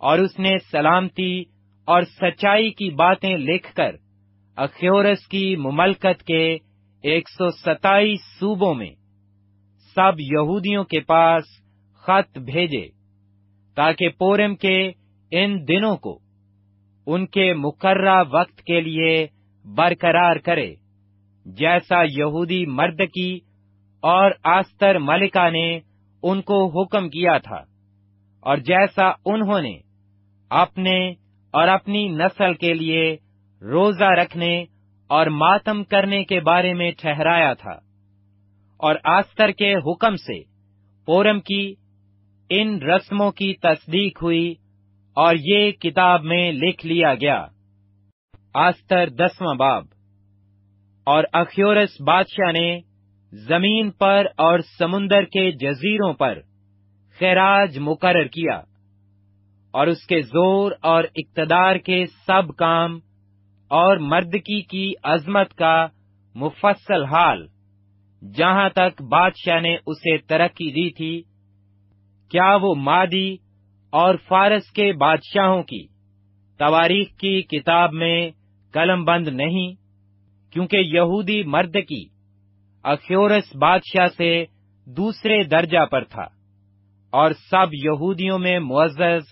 اور اس نے سلامتی اور سچائی کی باتیں لکھ کر اخیورس کی مملکت کے ایک سو ستائیس صوبوں میں سب یہودیوں کے پاس خط بھیجے تاکہ پورم کے ان دنوں کو ان کے مقررہ وقت کے لیے برقرار کرے، جیسا یہودی مرد کی اور آستر ملکہ نے ان کو حکم کیا تھا اور جیسا انہوں نے اپنے اور اپنی نسل کے لیے روزہ رکھنے اور ماتم کرنے کے بارے میں ٹھہرایا تھا اور آستر کے حکم سے پورم کی ان رسموں کی تصدیق ہوئی اور یہ کتاب میں لکھ لیا گیا۔ آستر دسواں باب۔ اور اخیورس بادشاہ نے زمین پر اور سمندر کے جزیروں پر خیراج مقرر کیا اور اس کے زور اور اقتدار کے سب کام اور مردکی کی عظمت کا مفصل حال۔ جہاں تک بادشاہ نے اسے ترقی دی تھی، کیا وہ مادی اور فارس کے بادشاہوں کی تواریخ کی کتاب میں قلم بند نہیں؟ کیونکہ یہودی مرد کی اخیورس بادشاہ سے دوسرے درجہ پر تھا۔ اور سب یہودیوں میں معزز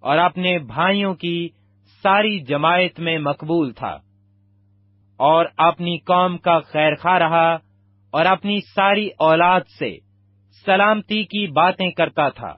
اور اپنے بھائیوں کی ساری جماعت میں مقبول تھا اور اپنی قوم کا خیر خواہ رہا اور اپنی ساری اولاد سے سلامتی کی باتیں کرتا تھا۔